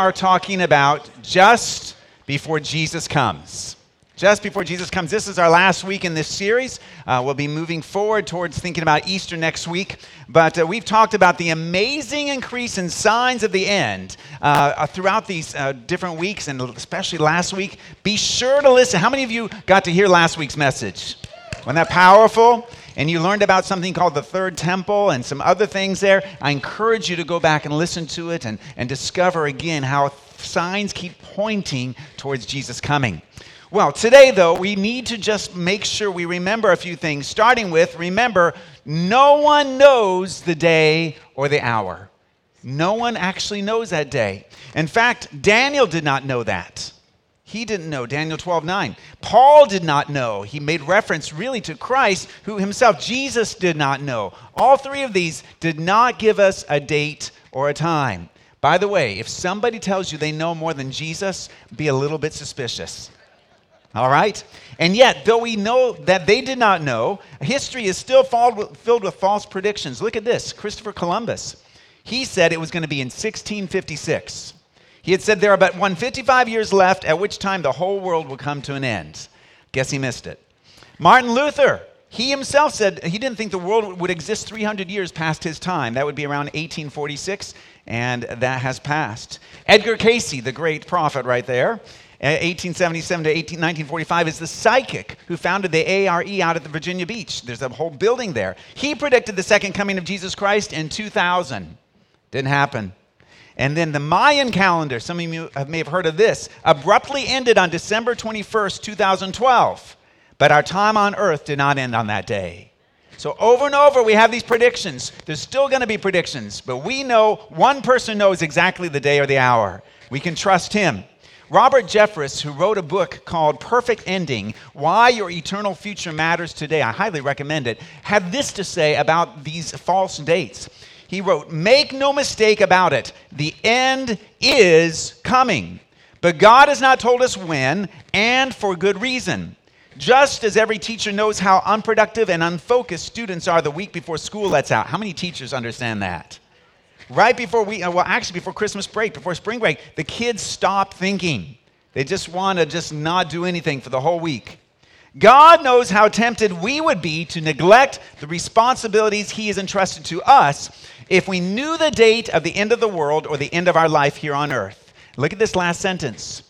are talking about just before Jesus comes. Just before Jesus comes. This is our last week in this series. Uh, we'll be moving forward towards thinking about Easter next week. But uh, we've talked about the amazing increase in signs of the end uh, throughout these uh, different weeks, and especially last week. Be sure to listen. How many of you got to hear last week's message? Wasn't that powerful? And you learned about something called the third temple and some other things there, I encourage you to go back and listen to it and, and discover again how signs keep pointing towards Jesus coming. Well, today, though, we need to just make sure we remember a few things, starting with remember, no one knows the day or the hour. No one actually knows that day. In fact, Daniel did not know that. He didn't know, Daniel 12, 9. Paul did not know. He made reference really to Christ, who himself, Jesus, did not know. All three of these did not give us a date or a time. By the way, if somebody tells you they know more than Jesus, be a little bit suspicious. All right? And yet, though we know that they did not know, history is still filled with false predictions. Look at this Christopher Columbus. He said it was going to be in 1656. He had said there are but 155 years left, at which time the whole world will come to an end. Guess he missed it. Martin Luther, he himself said he didn't think the world would exist 300 years past his time. That would be around 1846, and that has passed. Edgar Cayce, the great prophet right there, 1877 to 18, 1945, is the psychic who founded the ARE out at the Virginia Beach. There's a whole building there. He predicted the second coming of Jesus Christ in 2000. Didn't happen. And then the Mayan calendar, some of you may have heard of this, abruptly ended on December 21st, 2012. But our time on earth did not end on that day. So over and over, we have these predictions. There's still going to be predictions, but we know one person knows exactly the day or the hour. We can trust him. Robert Jeffress, who wrote a book called Perfect Ending Why Your Eternal Future Matters Today, I highly recommend it, had this to say about these false dates he wrote, Make no mistake about it, the end is coming. But God has not told us when, and for good reason. Just as every teacher knows how unproductive and unfocused students are the week before school lets out. How many teachers understand that? Right before we, uh, well, actually, before Christmas break, before spring break, the kids stop thinking. They just want to just not do anything for the whole week. God knows how tempted we would be to neglect the responsibilities He has entrusted to us if we knew the date of the end of the world or the end of our life here on earth. Look at this last sentence.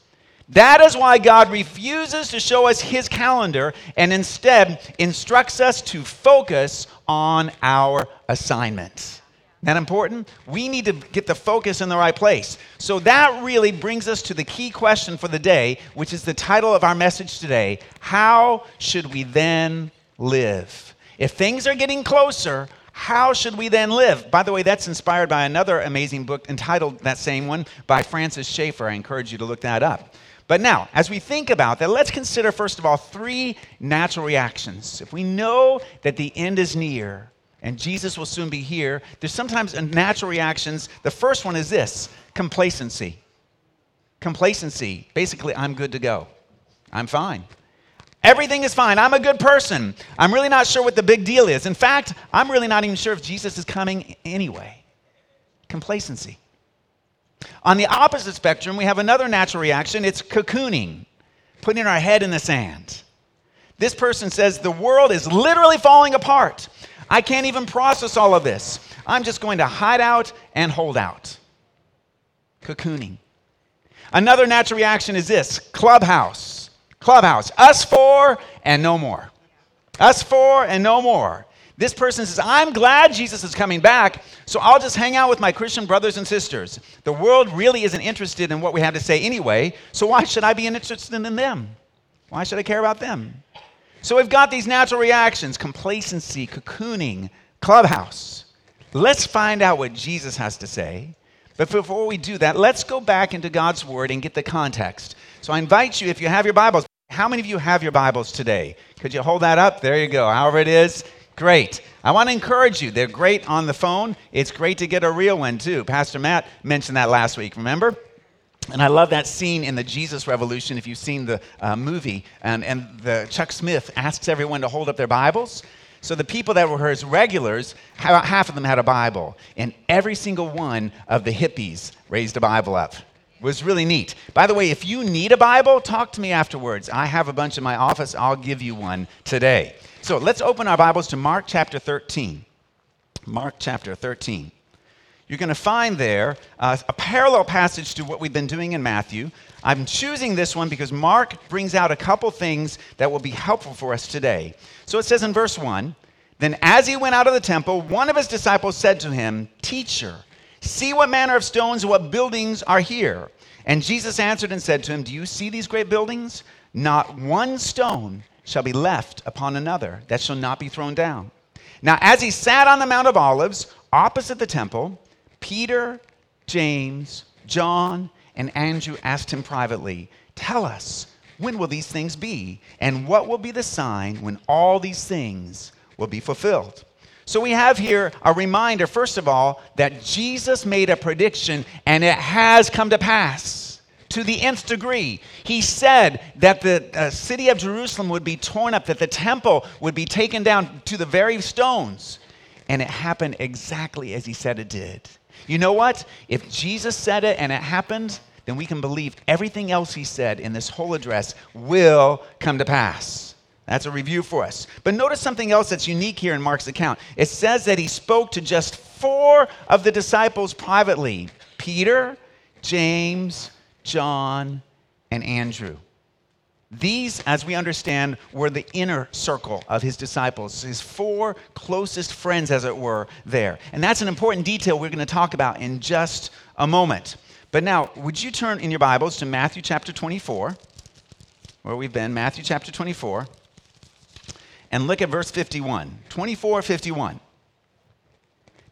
That is why God refuses to show us His calendar and instead instructs us to focus on our assignments. That important? We need to get the focus in the right place. So that really brings us to the key question for the day, which is the title of our message today How should we then live? If things are getting closer, how should we then live? By the way, that's inspired by another amazing book entitled that same one by Francis Schaeffer. I encourage you to look that up. But now, as we think about that, let's consider first of all three natural reactions. If we know that the end is near, and Jesus will soon be here, there's sometimes natural reactions. The first one is this complacency. Complacency. Basically, I'm good to go. I'm fine. Everything is fine. I'm a good person. I'm really not sure what the big deal is. In fact, I'm really not even sure if Jesus is coming anyway. Complacency. On the opposite spectrum, we have another natural reaction it's cocooning, putting our head in the sand. This person says, The world is literally falling apart. I can't even process all of this. I'm just going to hide out and hold out. Cocooning. Another natural reaction is this clubhouse. Clubhouse. Us four and no more. Us four and no more. This person says, I'm glad Jesus is coming back, so I'll just hang out with my Christian brothers and sisters. The world really isn't interested in what we have to say anyway, so why should I be interested in them? Why should I care about them? So we've got these natural reactions complacency, cocooning, clubhouse. Let's find out what Jesus has to say. But before we do that, let's go back into God's Word and get the context. So I invite you, if you have your Bibles, how many of you have your Bibles today? Could you hold that up? There you go. However it is, great. I want to encourage you. They're great on the phone. It's great to get a real one, too. Pastor Matt mentioned that last week, remember? And I love that scene in the Jesus Revolution, if you've seen the uh, movie. And, and the, Chuck Smith asks everyone to hold up their Bibles. So the people that were his regulars, about half of them had a Bible. And every single one of the hippies raised a Bible up. was really neat. By the way, if you need a Bible, talk to me afterwards. I have a bunch in my office. I'll give you one today. So let's open our Bibles to Mark chapter 13. Mark chapter 13. You're going to find there uh, a parallel passage to what we've been doing in Matthew. I'm choosing this one because Mark brings out a couple things that will be helpful for us today. So it says in verse 1 Then as he went out of the temple, one of his disciples said to him, Teacher, see what manner of stones and what buildings are here. And Jesus answered and said to him, Do you see these great buildings? Not one stone shall be left upon another that shall not be thrown down. Now, as he sat on the Mount of Olives, opposite the temple, Peter, James, John, and Andrew asked him privately, Tell us, when will these things be? And what will be the sign when all these things will be fulfilled? So we have here a reminder, first of all, that Jesus made a prediction and it has come to pass to the nth degree. He said that the uh, city of Jerusalem would be torn up, that the temple would be taken down to the very stones. And it happened exactly as he said it did. You know what? If Jesus said it and it happened, then we can believe everything else he said in this whole address will come to pass. That's a review for us. But notice something else that's unique here in Mark's account. It says that he spoke to just four of the disciples privately Peter, James, John, and Andrew. These, as we understand, were the inner circle of his disciples, his four closest friends, as it were, there. And that's an important detail we're going to talk about in just a moment. But now, would you turn in your Bibles to Matthew chapter 24, where we've been, Matthew chapter 24, and look at verse 51. 24, 51.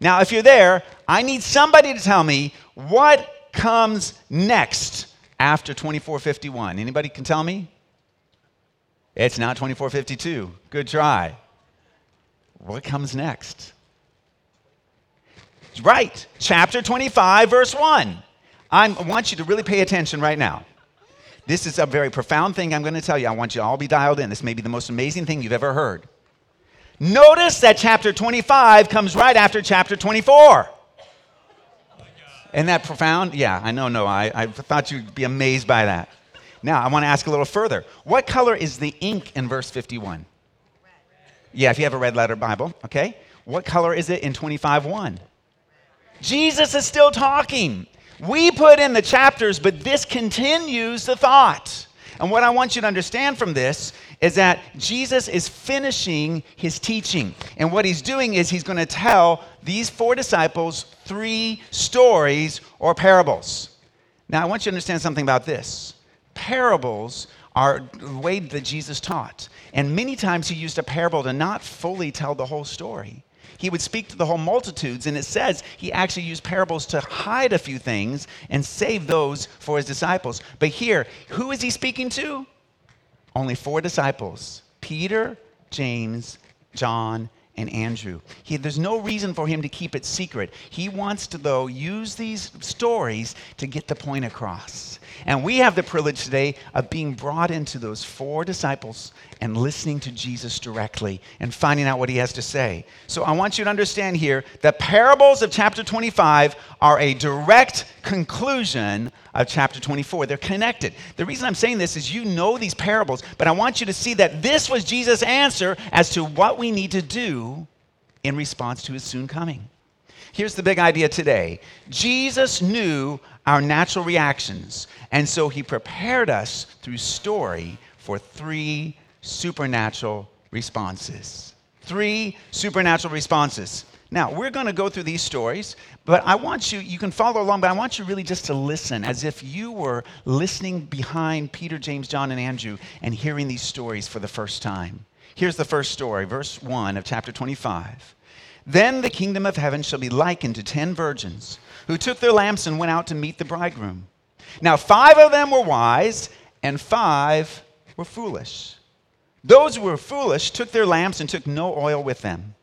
Now, if you're there, I need somebody to tell me what comes next after 2451? Anybody can tell me? It's not 2452. Good try. What comes next? Right, chapter 25, verse 1. I'm, i want you to really pay attention right now. This is a very profound thing I'm going to tell you. I want you to all be dialed in. This may be the most amazing thing you've ever heard. Notice that chapter 25 comes right after chapter 24. Isn't that profound? Yeah, I know, no, I, I thought you'd be amazed by that. Now, I want to ask a little further. What color is the ink in verse 51? Yeah, if you have a red letter Bible, okay. What color is it in 25:1? Jesus is still talking. We put in the chapters, but this continues the thought. And what I want you to understand from this is that Jesus is finishing his teaching. And what he's doing is he's going to tell these four disciples three stories or parables. Now, I want you to understand something about this. Parables are the way that Jesus taught. And many times he used a parable to not fully tell the whole story. He would speak to the whole multitudes, and it says he actually used parables to hide a few things and save those for his disciples. But here, who is he speaking to? Only four disciples Peter, James, John, and Andrew. He, there's no reason for him to keep it secret. He wants to, though, use these stories to get the point across. And we have the privilege today of being brought into those four disciples and listening to Jesus directly and finding out what he has to say. So I want you to understand here that parables of chapter 25 are a direct conclusion of chapter 24. They're connected. The reason I'm saying this is you know these parables, but I want you to see that this was Jesus' answer as to what we need to do in response to his soon coming. Here's the big idea today Jesus knew our natural reactions, and so he prepared us through story for three supernatural responses. Three supernatural responses. Now, we're going to go through these stories, but I want you, you can follow along, but I want you really just to listen as if you were listening behind Peter, James, John, and Andrew and hearing these stories for the first time. Here's the first story, verse 1 of chapter 25. Then the kingdom of heaven shall be likened to ten virgins who took their lamps and went out to meet the bridegroom. Now, five of them were wise, and five were foolish. Those who were foolish took their lamps and took no oil with them.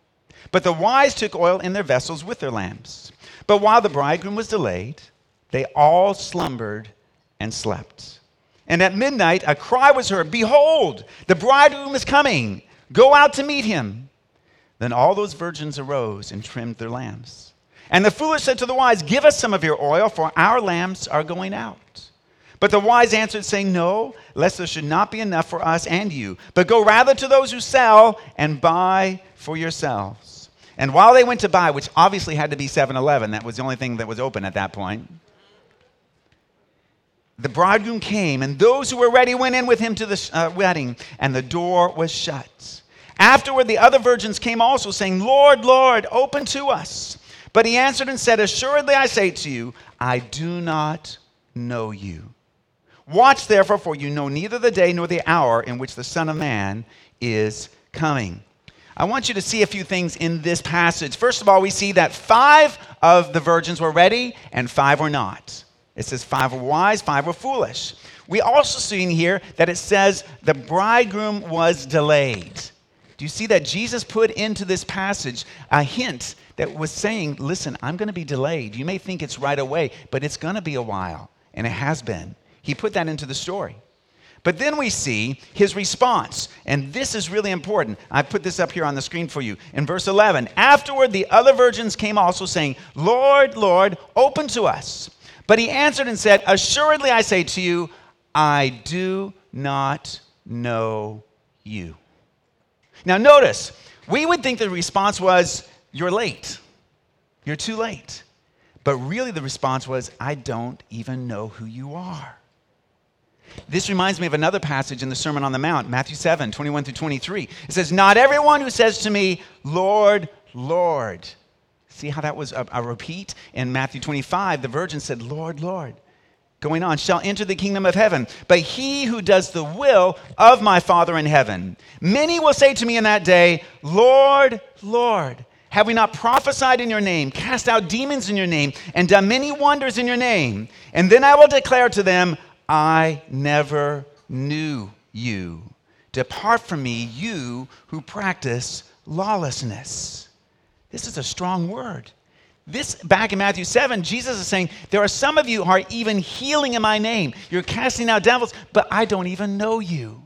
But the wise took oil in their vessels with their lamps. But while the bridegroom was delayed, they all slumbered and slept. And at midnight, a cry was heard Behold, the bridegroom is coming. Go out to meet him. Then all those virgins arose and trimmed their lamps. And the foolish said to the wise, Give us some of your oil, for our lamps are going out. But the wise answered, saying, No, lest there should not be enough for us and you, but go rather to those who sell and buy for yourselves. And while they went to buy, which obviously had to be 7 Eleven, that was the only thing that was open at that point, the bridegroom came, and those who were ready went in with him to the uh, wedding, and the door was shut. Afterward, the other virgins came also, saying, Lord, Lord, open to us. But he answered and said, Assuredly I say to you, I do not know you. Watch therefore, for you know neither the day nor the hour in which the Son of Man is coming. I want you to see a few things in this passage. First of all, we see that five of the virgins were ready and five were not. It says five were wise, five were foolish. We also see in here that it says the bridegroom was delayed. Do you see that Jesus put into this passage a hint that was saying, listen, I'm going to be delayed. You may think it's right away, but it's going to be a while. And it has been. He put that into the story. But then we see his response. And this is really important. I put this up here on the screen for you. In verse 11, afterward, the other virgins came also, saying, Lord, Lord, open to us. But he answered and said, Assuredly, I say to you, I do not know you. Now, notice, we would think the response was, you're late. You're too late. But really, the response was, I don't even know who you are. This reminds me of another passage in the Sermon on the Mount, Matthew 7, 21 through 23. It says, Not everyone who says to me, Lord, Lord. See how that was a, a repeat? In Matthew 25, the virgin said, Lord, Lord going on, shall enter the kingdom of heaven, but he who does the will of my Father in heaven. Many will say to me in that day, Lord, Lord, have we not prophesied in your name, cast out demons in your name, and done many wonders in your name? And then I will declare to them, I never knew you. Depart from me, you who practice lawlessness. This is a strong word. This back in Matthew 7, Jesus is saying, There are some of you who are even healing in my name. You're casting out devils, but I don't even know you.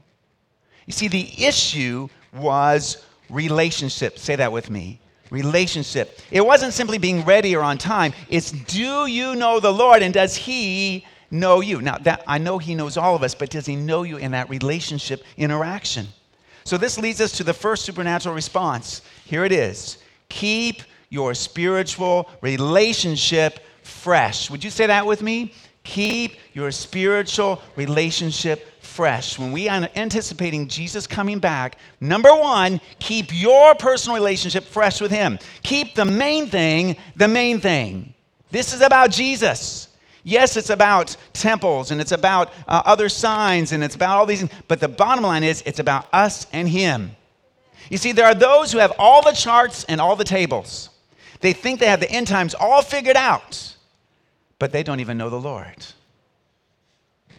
You see, the issue was relationship. Say that with me relationship. It wasn't simply being ready or on time. It's do you know the Lord and does he know you? Now that I know he knows all of us, but does he know you in that relationship interaction? So this leads us to the first supernatural response. Here it is. Keep your spiritual relationship fresh. Would you say that with me? Keep your spiritual relationship fresh, when we are anticipating Jesus coming back, number one, keep your personal relationship fresh with Him. Keep the main thing the main thing. This is about Jesus. Yes, it's about temples and it's about uh, other signs and it's about all these, but the bottom line is it's about us and Him. You see, there are those who have all the charts and all the tables. They think they have the end times all figured out, but they don't even know the Lord.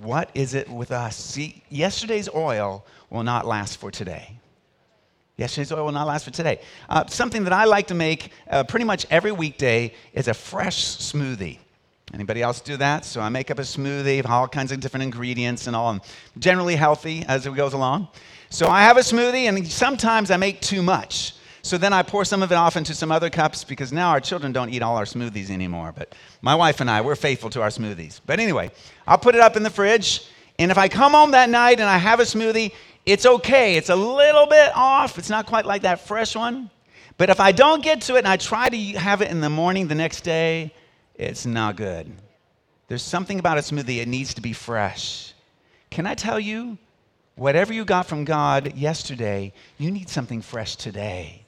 What is it with us? See, yesterday's oil will not last for today. Yesterday's oil will not last for today. Uh, something that I like to make uh, pretty much every weekday is a fresh smoothie. Anybody else do that? So I make up a smoothie of all kinds of different ingredients and all, and generally healthy as it goes along. So I have a smoothie, and sometimes I make too much. So then I pour some of it off into some other cups because now our children don't eat all our smoothies anymore. But my wife and I, we're faithful to our smoothies. But anyway, I'll put it up in the fridge. And if I come home that night and I have a smoothie, it's okay. It's a little bit off. It's not quite like that fresh one. But if I don't get to it and I try to have it in the morning the next day, it's not good. There's something about a smoothie, it needs to be fresh. Can I tell you, whatever you got from God yesterday, you need something fresh today.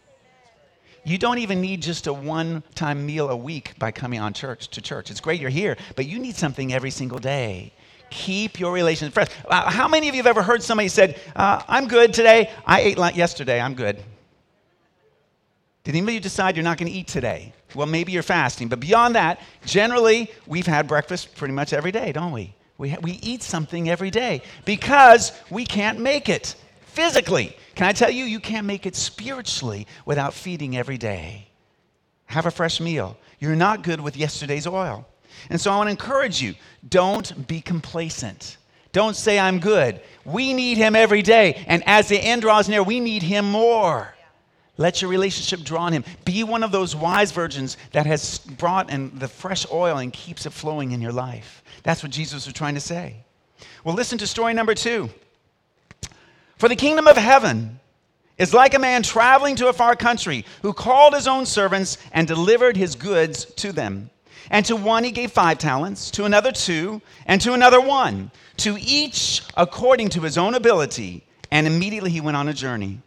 You don't even need just a one time meal a week by coming on church to church. It's great you're here, but you need something every single day. Keep your relationship fresh. Uh, how many of you have ever heard somebody said, uh, I'm good today. I ate lunch yesterday. I'm good. Did anybody decide you're not going to eat today? Well, maybe you're fasting. But beyond that, generally, we've had breakfast pretty much every day, don't we? We, ha- we eat something every day because we can't make it physically. Can I tell you, you can't make it spiritually without feeding every day. Have a fresh meal. You're not good with yesterday's oil. And so I want to encourage you don't be complacent. Don't say, I'm good. We need him every day. And as the end draws near, we need him more. Let your relationship draw on him. Be one of those wise virgins that has brought in the fresh oil and keeps it flowing in your life. That's what Jesus was trying to say. Well, listen to story number two. For the kingdom of heaven is like a man traveling to a far country who called his own servants and delivered his goods to them. And to one he gave five talents, to another two, and to another one, to each according to his own ability. And immediately he went on a journey.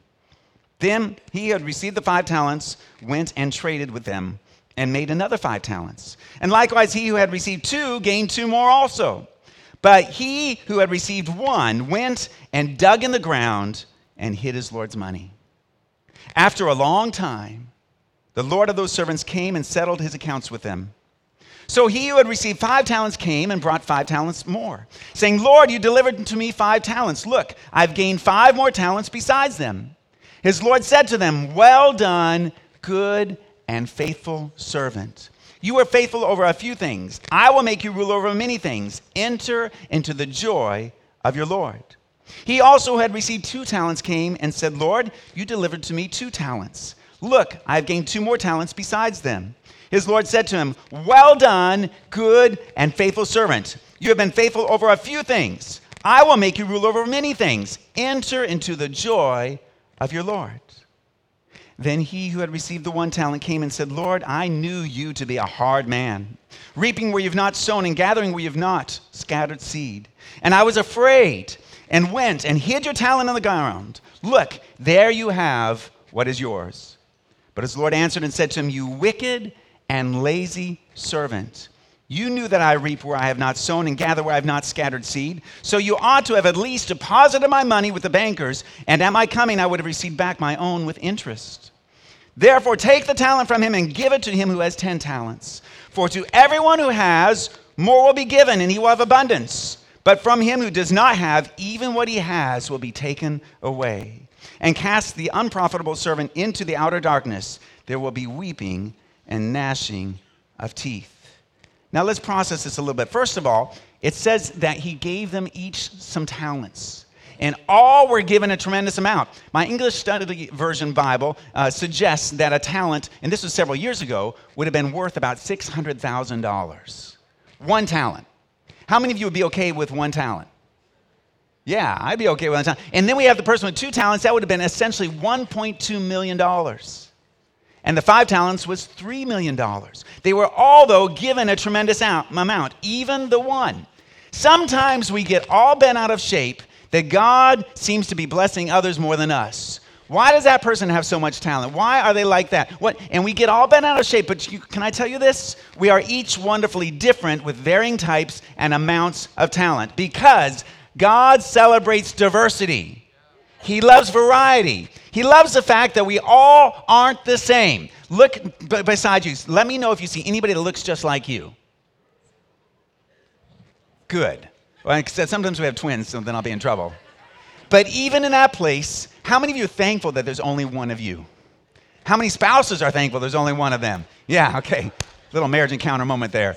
Then he had received the five talents, went and traded with them, and made another five talents. And likewise, he who had received two gained two more also. But he who had received one went and dug in the ground and hid his Lord's money. After a long time, the Lord of those servants came and settled his accounts with them. So he who had received five talents came and brought five talents more, saying, Lord, you delivered to me five talents. Look, I've gained five more talents besides them. His Lord said to them, Well done, good and faithful servant. You were faithful over a few things. I will make you rule over many things. Enter into the joy of your Lord. He also had received two talents, came and said, Lord, you delivered to me two talents. Look, I have gained two more talents besides them. His Lord said to him, Well done, good and faithful servant. You have been faithful over a few things. I will make you rule over many things. Enter into the joy of your Lord. Then he who had received the one talent came and said, Lord, I knew you to be a hard man, reaping where you've not sown and gathering where you've not scattered seed. And I was afraid and went and hid your talent on the ground. Look, there you have what is yours. But his Lord answered and said to him, You wicked and lazy servant. You knew that I reap where I have not sown and gather where I have not scattered seed. So you ought to have at least deposited my money with the bankers, and at my coming I would have received back my own with interest. Therefore, take the talent from him and give it to him who has ten talents. For to everyone who has, more will be given, and he will have abundance. But from him who does not have, even what he has will be taken away. And cast the unprofitable servant into the outer darkness. There will be weeping and gnashing of teeth. Now let's process this a little bit. First of all, it says that he gave them each some talents. And all were given a tremendous amount. My English Study Version Bible uh, suggests that a talent, and this was several years ago, would have been worth about $600,000. One talent. How many of you would be okay with one talent? Yeah, I'd be okay with one talent. And then we have the person with two talents, that would have been essentially $1.2 million and the five talents was $3 million. They were all, though, given a tremendous amount, even the one. Sometimes we get all bent out of shape that God seems to be blessing others more than us. Why does that person have so much talent? Why are they like that? What? And we get all bent out of shape, but you, can I tell you this? We are each wonderfully different with varying types and amounts of talent because God celebrates diversity. He loves variety. He loves the fact that we all aren't the same. Look beside you. Let me know if you see anybody that looks just like you. Good. Well, sometimes we have twins, so then I'll be in trouble. But even in that place, how many of you are thankful that there's only one of you? How many spouses are thankful there's only one of them? Yeah, okay. Little marriage encounter moment there.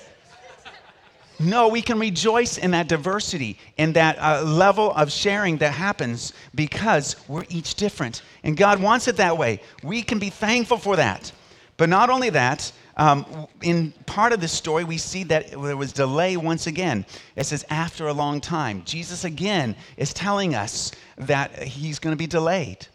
No, we can rejoice in that diversity, in that uh, level of sharing that happens because we're each different. And God wants it that way. We can be thankful for that. But not only that, um, in part of this story, we see that there was delay once again. It says, after a long time. Jesus again is telling us that he's going to be delayed.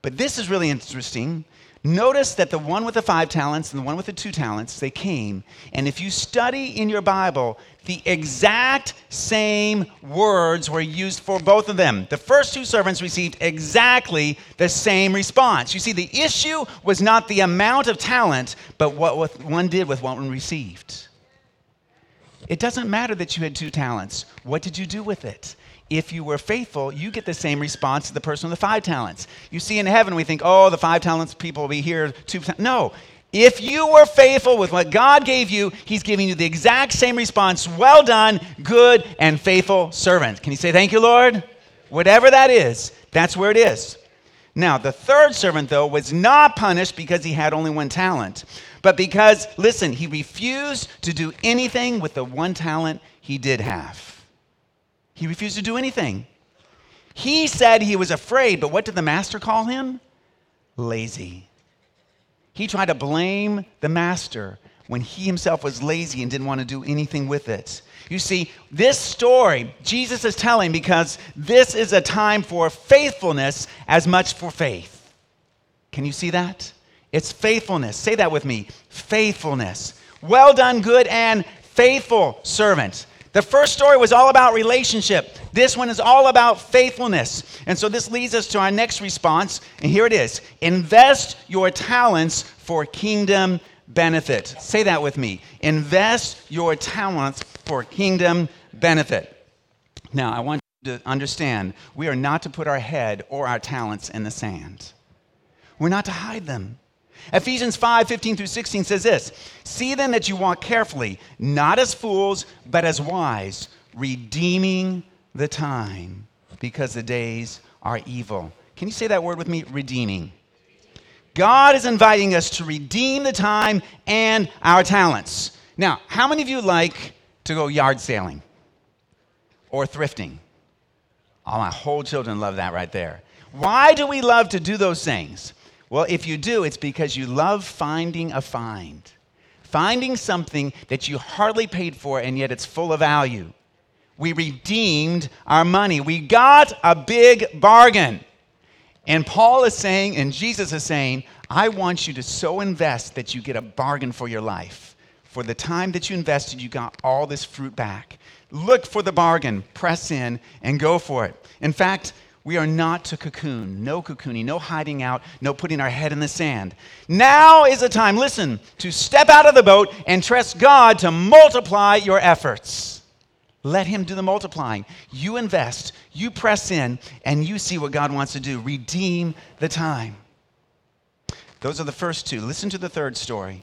But this is really interesting Notice that the one with the five talents and the one with the two talents, they came. And if you study in your Bible, the exact same words were used for both of them. The first two servants received exactly the same response. You see, the issue was not the amount of talent, but what one did with what one received. It doesn't matter that you had two talents. What did you do with it? If you were faithful, you get the same response to the person with the five talents. You see, in heaven, we think, oh, the five talents people will be here. Two, no. If you were faithful with what God gave you, He's giving you the exact same response. Well done, good and faithful servant. Can you say, thank you, Lord? Whatever that is, that's where it is. Now, the third servant, though, was not punished because he had only one talent, but because, listen, he refused to do anything with the one talent he did have. He refused to do anything. He said he was afraid, but what did the master call him? lazy. He tried to blame the master when he himself was lazy and didn't want to do anything with it. You see, this story Jesus is telling because this is a time for faithfulness as much for faith. Can you see that? It's faithfulness. Say that with me faithfulness. Well done, good and faithful servant. The first story was all about relationship. This one is all about faithfulness. And so this leads us to our next response. And here it is invest your talents for kingdom benefit. Say that with me. Invest your talents for kingdom benefit. Now, I want you to understand we are not to put our head or our talents in the sand, we're not to hide them. Ephesians 5 15 through 16 says this See then that you walk carefully, not as fools, but as wise, redeeming the time, because the days are evil. Can you say that word with me? Redeeming. God is inviting us to redeem the time and our talents. Now, how many of you like to go yard sailing or thrifting? All my whole children love that right there. Why do we love to do those things? Well, if you do, it's because you love finding a find, finding something that you hardly paid for and yet it's full of value. We redeemed our money, we got a big bargain. And Paul is saying, and Jesus is saying, I want you to so invest that you get a bargain for your life. For the time that you invested, you got all this fruit back. Look for the bargain, press in, and go for it. In fact, we are not to cocoon. No cocooning, no hiding out, no putting our head in the sand. Now is the time, listen, to step out of the boat and trust God to multiply your efforts. Let Him do the multiplying. You invest, you press in, and you see what God wants to do. Redeem the time. Those are the first two. Listen to the third story.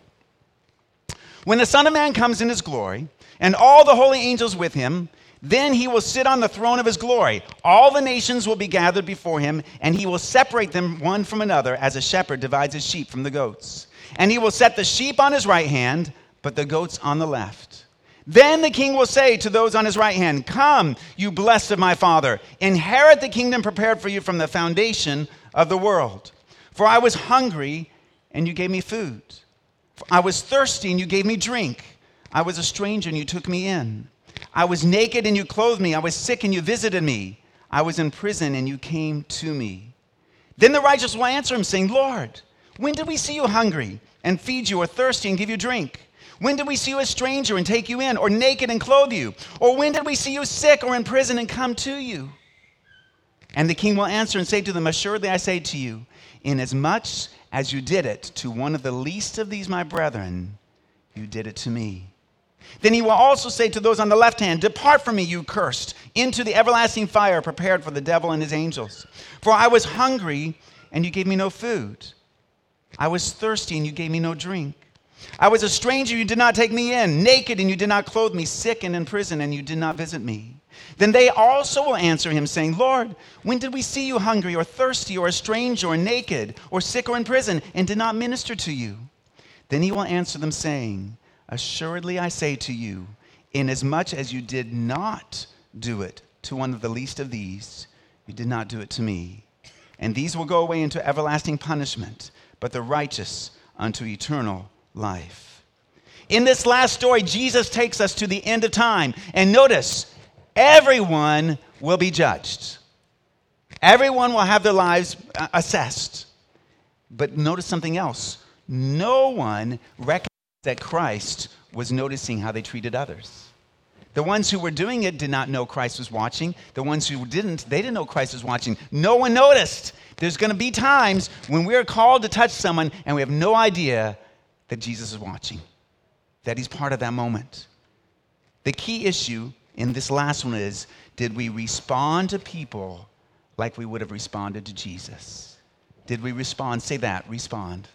When the Son of Man comes in His glory, and all the holy angels with Him, then he will sit on the throne of his glory. All the nations will be gathered before him, and he will separate them one from another as a shepherd divides his sheep from the goats. And he will set the sheep on his right hand, but the goats on the left. Then the king will say to those on his right hand, Come, you blessed of my father, inherit the kingdom prepared for you from the foundation of the world. For I was hungry, and you gave me food. I was thirsty, and you gave me drink. I was a stranger, and you took me in. I was naked and you clothed me. I was sick and you visited me. I was in prison and you came to me. Then the righteous will answer him, saying, Lord, when did we see you hungry and feed you, or thirsty and give you drink? When did we see you a stranger and take you in, or naked and clothe you? Or when did we see you sick or in prison and come to you? And the king will answer and say to them, Assuredly I say to you, inasmuch as you did it to one of the least of these my brethren, you did it to me. Then he will also say to those on the left hand, Depart from me, you cursed, into the everlasting fire prepared for the devil and his angels. For I was hungry, and you gave me no food. I was thirsty, and you gave me no drink. I was a stranger, you did not take me in, naked, and you did not clothe me, sick and in prison, and you did not visit me. Then they also will answer him, saying, Lord, when did we see you hungry, or thirsty, or a stranger, or naked, or sick, or in prison, and did not minister to you? Then he will answer them, saying, Assuredly, I say to you, inasmuch as you did not do it to one of the least of these, you did not do it to me. And these will go away into everlasting punishment, but the righteous unto eternal life. In this last story, Jesus takes us to the end of time. And notice, everyone will be judged. Everyone will have their lives uh, assessed. But notice something else. No one recognizes that Christ was noticing how they treated others. The ones who were doing it did not know Christ was watching. The ones who didn't, they didn't know Christ was watching. No one noticed. There's going to be times when we are called to touch someone and we have no idea that Jesus is watching, that he's part of that moment. The key issue in this last one is did we respond to people like we would have responded to Jesus? Did we respond? Say that, respond.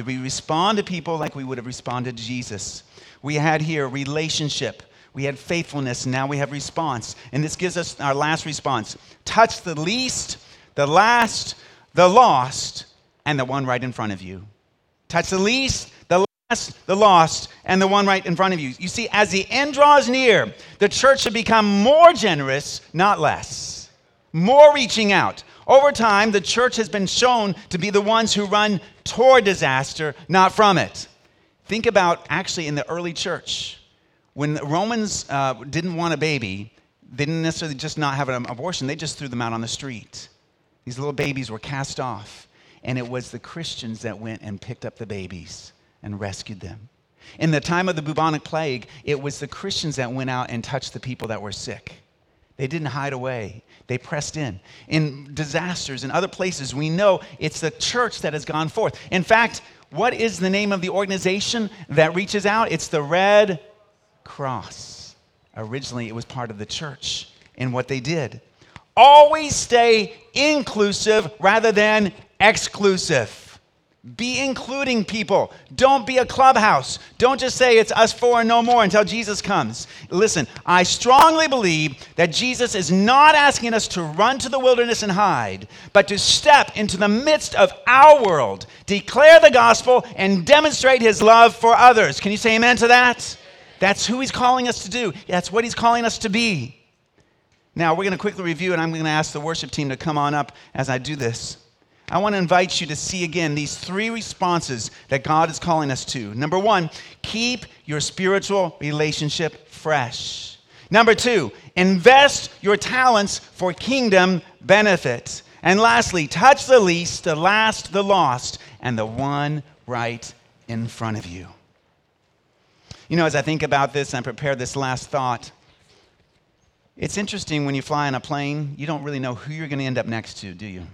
Did we respond to people like we would have responded to Jesus? We had here relationship. We had faithfulness. Now we have response. And this gives us our last response touch the least, the last, the lost, and the one right in front of you. Touch the least, the last, the lost, and the one right in front of you. You see, as the end draws near, the church should become more generous, not less. More reaching out, Over time, the church has been shown to be the ones who run toward disaster, not from it. Think about actually in the early church. When the Romans uh, didn't want a baby, they didn't necessarily just not have an abortion, they just threw them out on the street. These little babies were cast off. And it was the Christians that went and picked up the babies and rescued them. In the time of the bubonic plague, it was the Christians that went out and touched the people that were sick. They didn't hide away, they pressed in. In disasters and other places, we know it's the church that has gone forth. In fact, what is the name of the organization that reaches out? It's the Red Cross. Originally, it was part of the church in what they did. Always stay inclusive rather than exclusive. Be including people. Don't be a clubhouse. Don't just say it's us four and no more until Jesus comes. Listen, I strongly believe that Jesus is not asking us to run to the wilderness and hide, but to step into the midst of our world, declare the gospel, and demonstrate his love for others. Can you say amen to that? That's who he's calling us to do. That's what he's calling us to be. Now, we're going to quickly review, and I'm going to ask the worship team to come on up as I do this. I want to invite you to see again these three responses that God is calling us to. Number one, keep your spiritual relationship fresh. Number two, invest your talents for kingdom benefit. And lastly, touch the least, the last, the lost, and the one right in front of you. You know, as I think about this and prepare this last thought, it's interesting when you fly on a plane, you don't really know who you're going to end up next to, do you?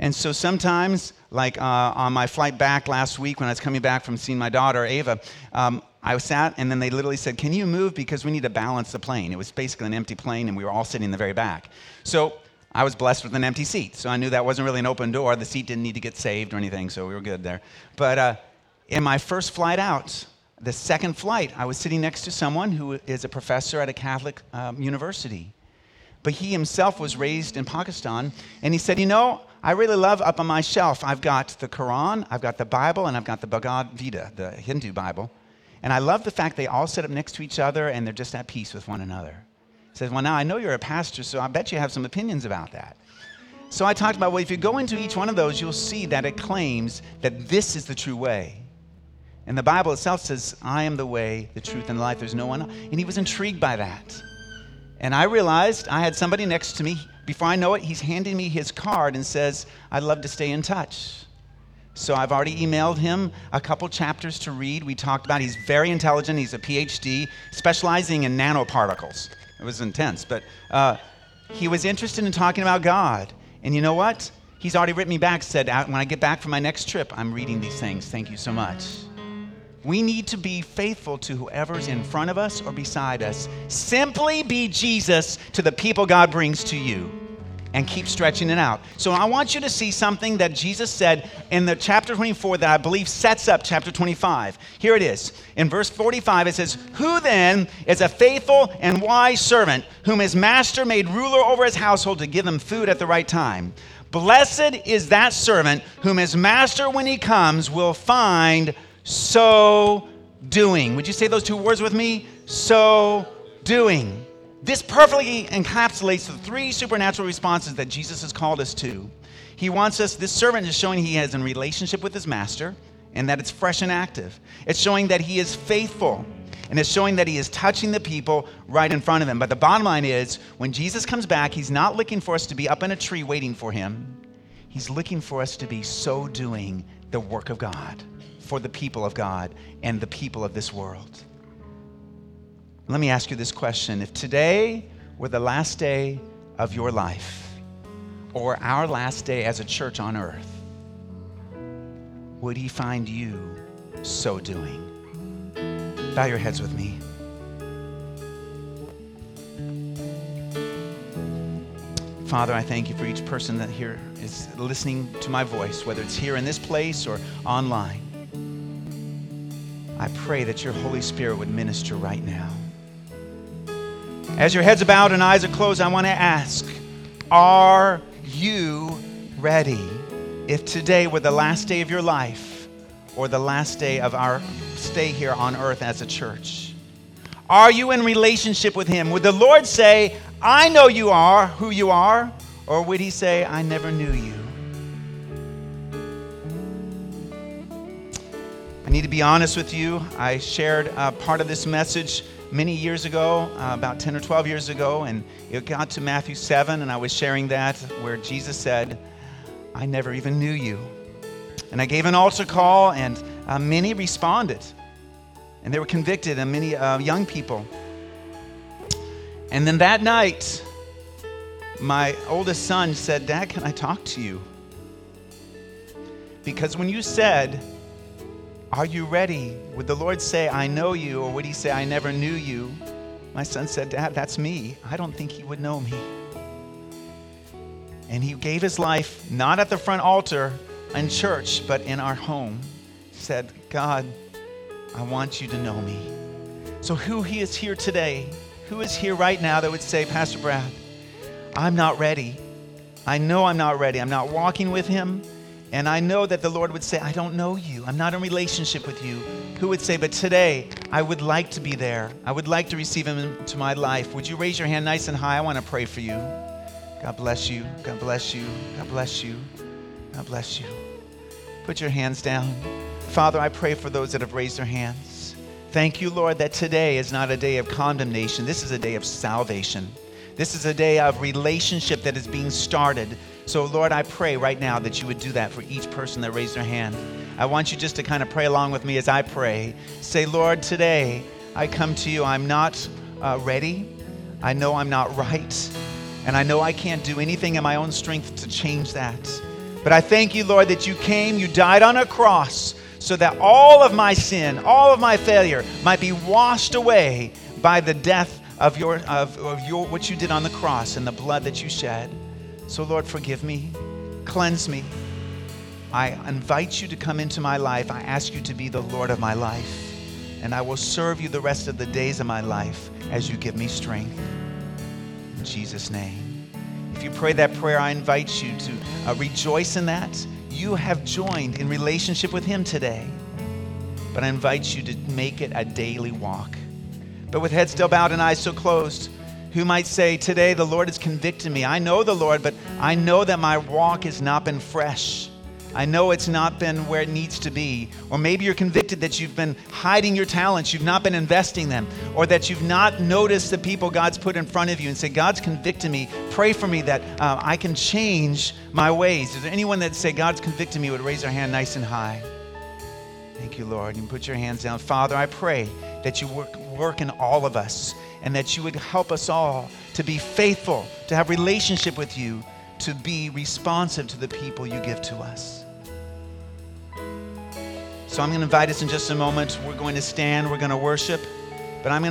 And so sometimes, like uh, on my flight back last week when I was coming back from seeing my daughter, Ava, um, I sat and then they literally said, Can you move? Because we need to balance the plane. It was basically an empty plane and we were all sitting in the very back. So I was blessed with an empty seat. So I knew that wasn't really an open door. The seat didn't need to get saved or anything, so we were good there. But uh, in my first flight out, the second flight, I was sitting next to someone who is a professor at a Catholic um, university. But he himself was raised in Pakistan, and he said, You know, I really love up on my shelf, I've got the Quran, I've got the Bible, and I've got the Bhagavad Gita, the Hindu Bible. And I love the fact they all sit up next to each other and they're just at peace with one another. He says, Well, now I know you're a pastor, so I bet you have some opinions about that. So I talked about, well, if you go into each one of those, you'll see that it claims that this is the true way. And the Bible itself says, I am the way, the truth, and the life. There's no one. And he was intrigued by that. And I realized I had somebody next to me. Before I know it, he's handing me his card and says, I'd love to stay in touch. So I've already emailed him a couple chapters to read. We talked about he's very intelligent. He's a PhD, specializing in nanoparticles. It was intense, but uh, he was interested in talking about God. And you know what? He's already written me back, said, when I get back from my next trip, I'm reading these things. Thank you so much. We need to be faithful to whoever's in front of us or beside us. Simply be Jesus to the people God brings to you and keep stretching it out. So I want you to see something that Jesus said in the chapter 24 that I believe sets up chapter 25. Here it is. In verse 45 it says, "Who then is a faithful and wise servant whom his master made ruler over his household to give him food at the right time? Blessed is that servant whom his master when he comes will find so doing. Would you say those two words with me? So doing. This perfectly encapsulates the three supernatural responses that Jesus has called us to. He wants us, this servant is showing he has a relationship with his master and that it's fresh and active. It's showing that he is faithful and it's showing that he is touching the people right in front of him. But the bottom line is when Jesus comes back, he's not looking for us to be up in a tree waiting for him, he's looking for us to be so doing the work of God for the people of God and the people of this world. Let me ask you this question. If today were the last day of your life, or our last day as a church on earth, would He find you so doing? Bow your heads with me. Father, I thank you for each person that here is listening to my voice, whether it's here in this place or online. I pray that your Holy Spirit would minister right now. As your heads are bowed and eyes are closed, I want to ask Are you ready? If today were the last day of your life or the last day of our stay here on earth as a church, are you in relationship with Him? Would the Lord say, I know you are who you are? Or would he say, I never knew you? I need to be honest with you. I shared part of this message many years ago, uh, about 10 or 12 years ago, and it got to Matthew 7, and I was sharing that where Jesus said, I never even knew you. And I gave an altar call, and uh, many responded, and they were convicted, and many uh, young people. And then that night, my oldest son said, Dad, can I talk to you? Because when you said, Are you ready? Would the Lord say, I know you, or would he say, I never knew you? My son said, Dad, that's me. I don't think he would know me. And he gave his life not at the front altar in church, but in our home. Said, God, I want you to know me. So, who he is here today? Who is here right now that would say, Pastor Brad, I'm not ready. I know I'm not ready. I'm not walking with him. And I know that the Lord would say, I don't know you. I'm not in relationship with you. Who would say, But today, I would like to be there. I would like to receive him into my life. Would you raise your hand nice and high? I want to pray for you. God bless you. God bless you. God bless you. God bless you. Put your hands down. Father, I pray for those that have raised their hands. Thank you, Lord, that today is not a day of condemnation. This is a day of salvation. This is a day of relationship that is being started. So, Lord, I pray right now that you would do that for each person that raised their hand. I want you just to kind of pray along with me as I pray. Say, Lord, today I come to you. I'm not uh, ready. I know I'm not right. And I know I can't do anything in my own strength to change that. But I thank you, Lord, that you came, you died on a cross so that all of my sin, all of my failure might be washed away by the death of your of, of your what you did on the cross and the blood that you shed. So Lord, forgive me, cleanse me. I invite you to come into my life. I ask you to be the Lord of my life. And I will serve you the rest of the days of my life as you give me strength. In Jesus' name. If you pray that prayer, I invite you to uh, rejoice in that. You have joined in relationship with Him today. But I invite you to make it a daily walk. But with head still bowed and eyes still closed, who might say, Today the Lord has convicted me. I know the Lord, but I know that my walk has not been fresh. I know it's not been where it needs to be. Or maybe you're convicted that you've been hiding your talents, you've not been investing them, or that you've not noticed the people God's put in front of you and say, God's convicted me. Pray for me that uh, I can change my ways. Is there anyone that say, God's convicted me would raise their hand nice and high? Thank you, Lord. You can put your hands down. Father, I pray that you work, work in all of us and that you would help us all to be faithful, to have relationship with you, to be responsive to the people you give to us. So I'm going to invite us in just a moment. We're going to stand, we're going to worship, but I'm going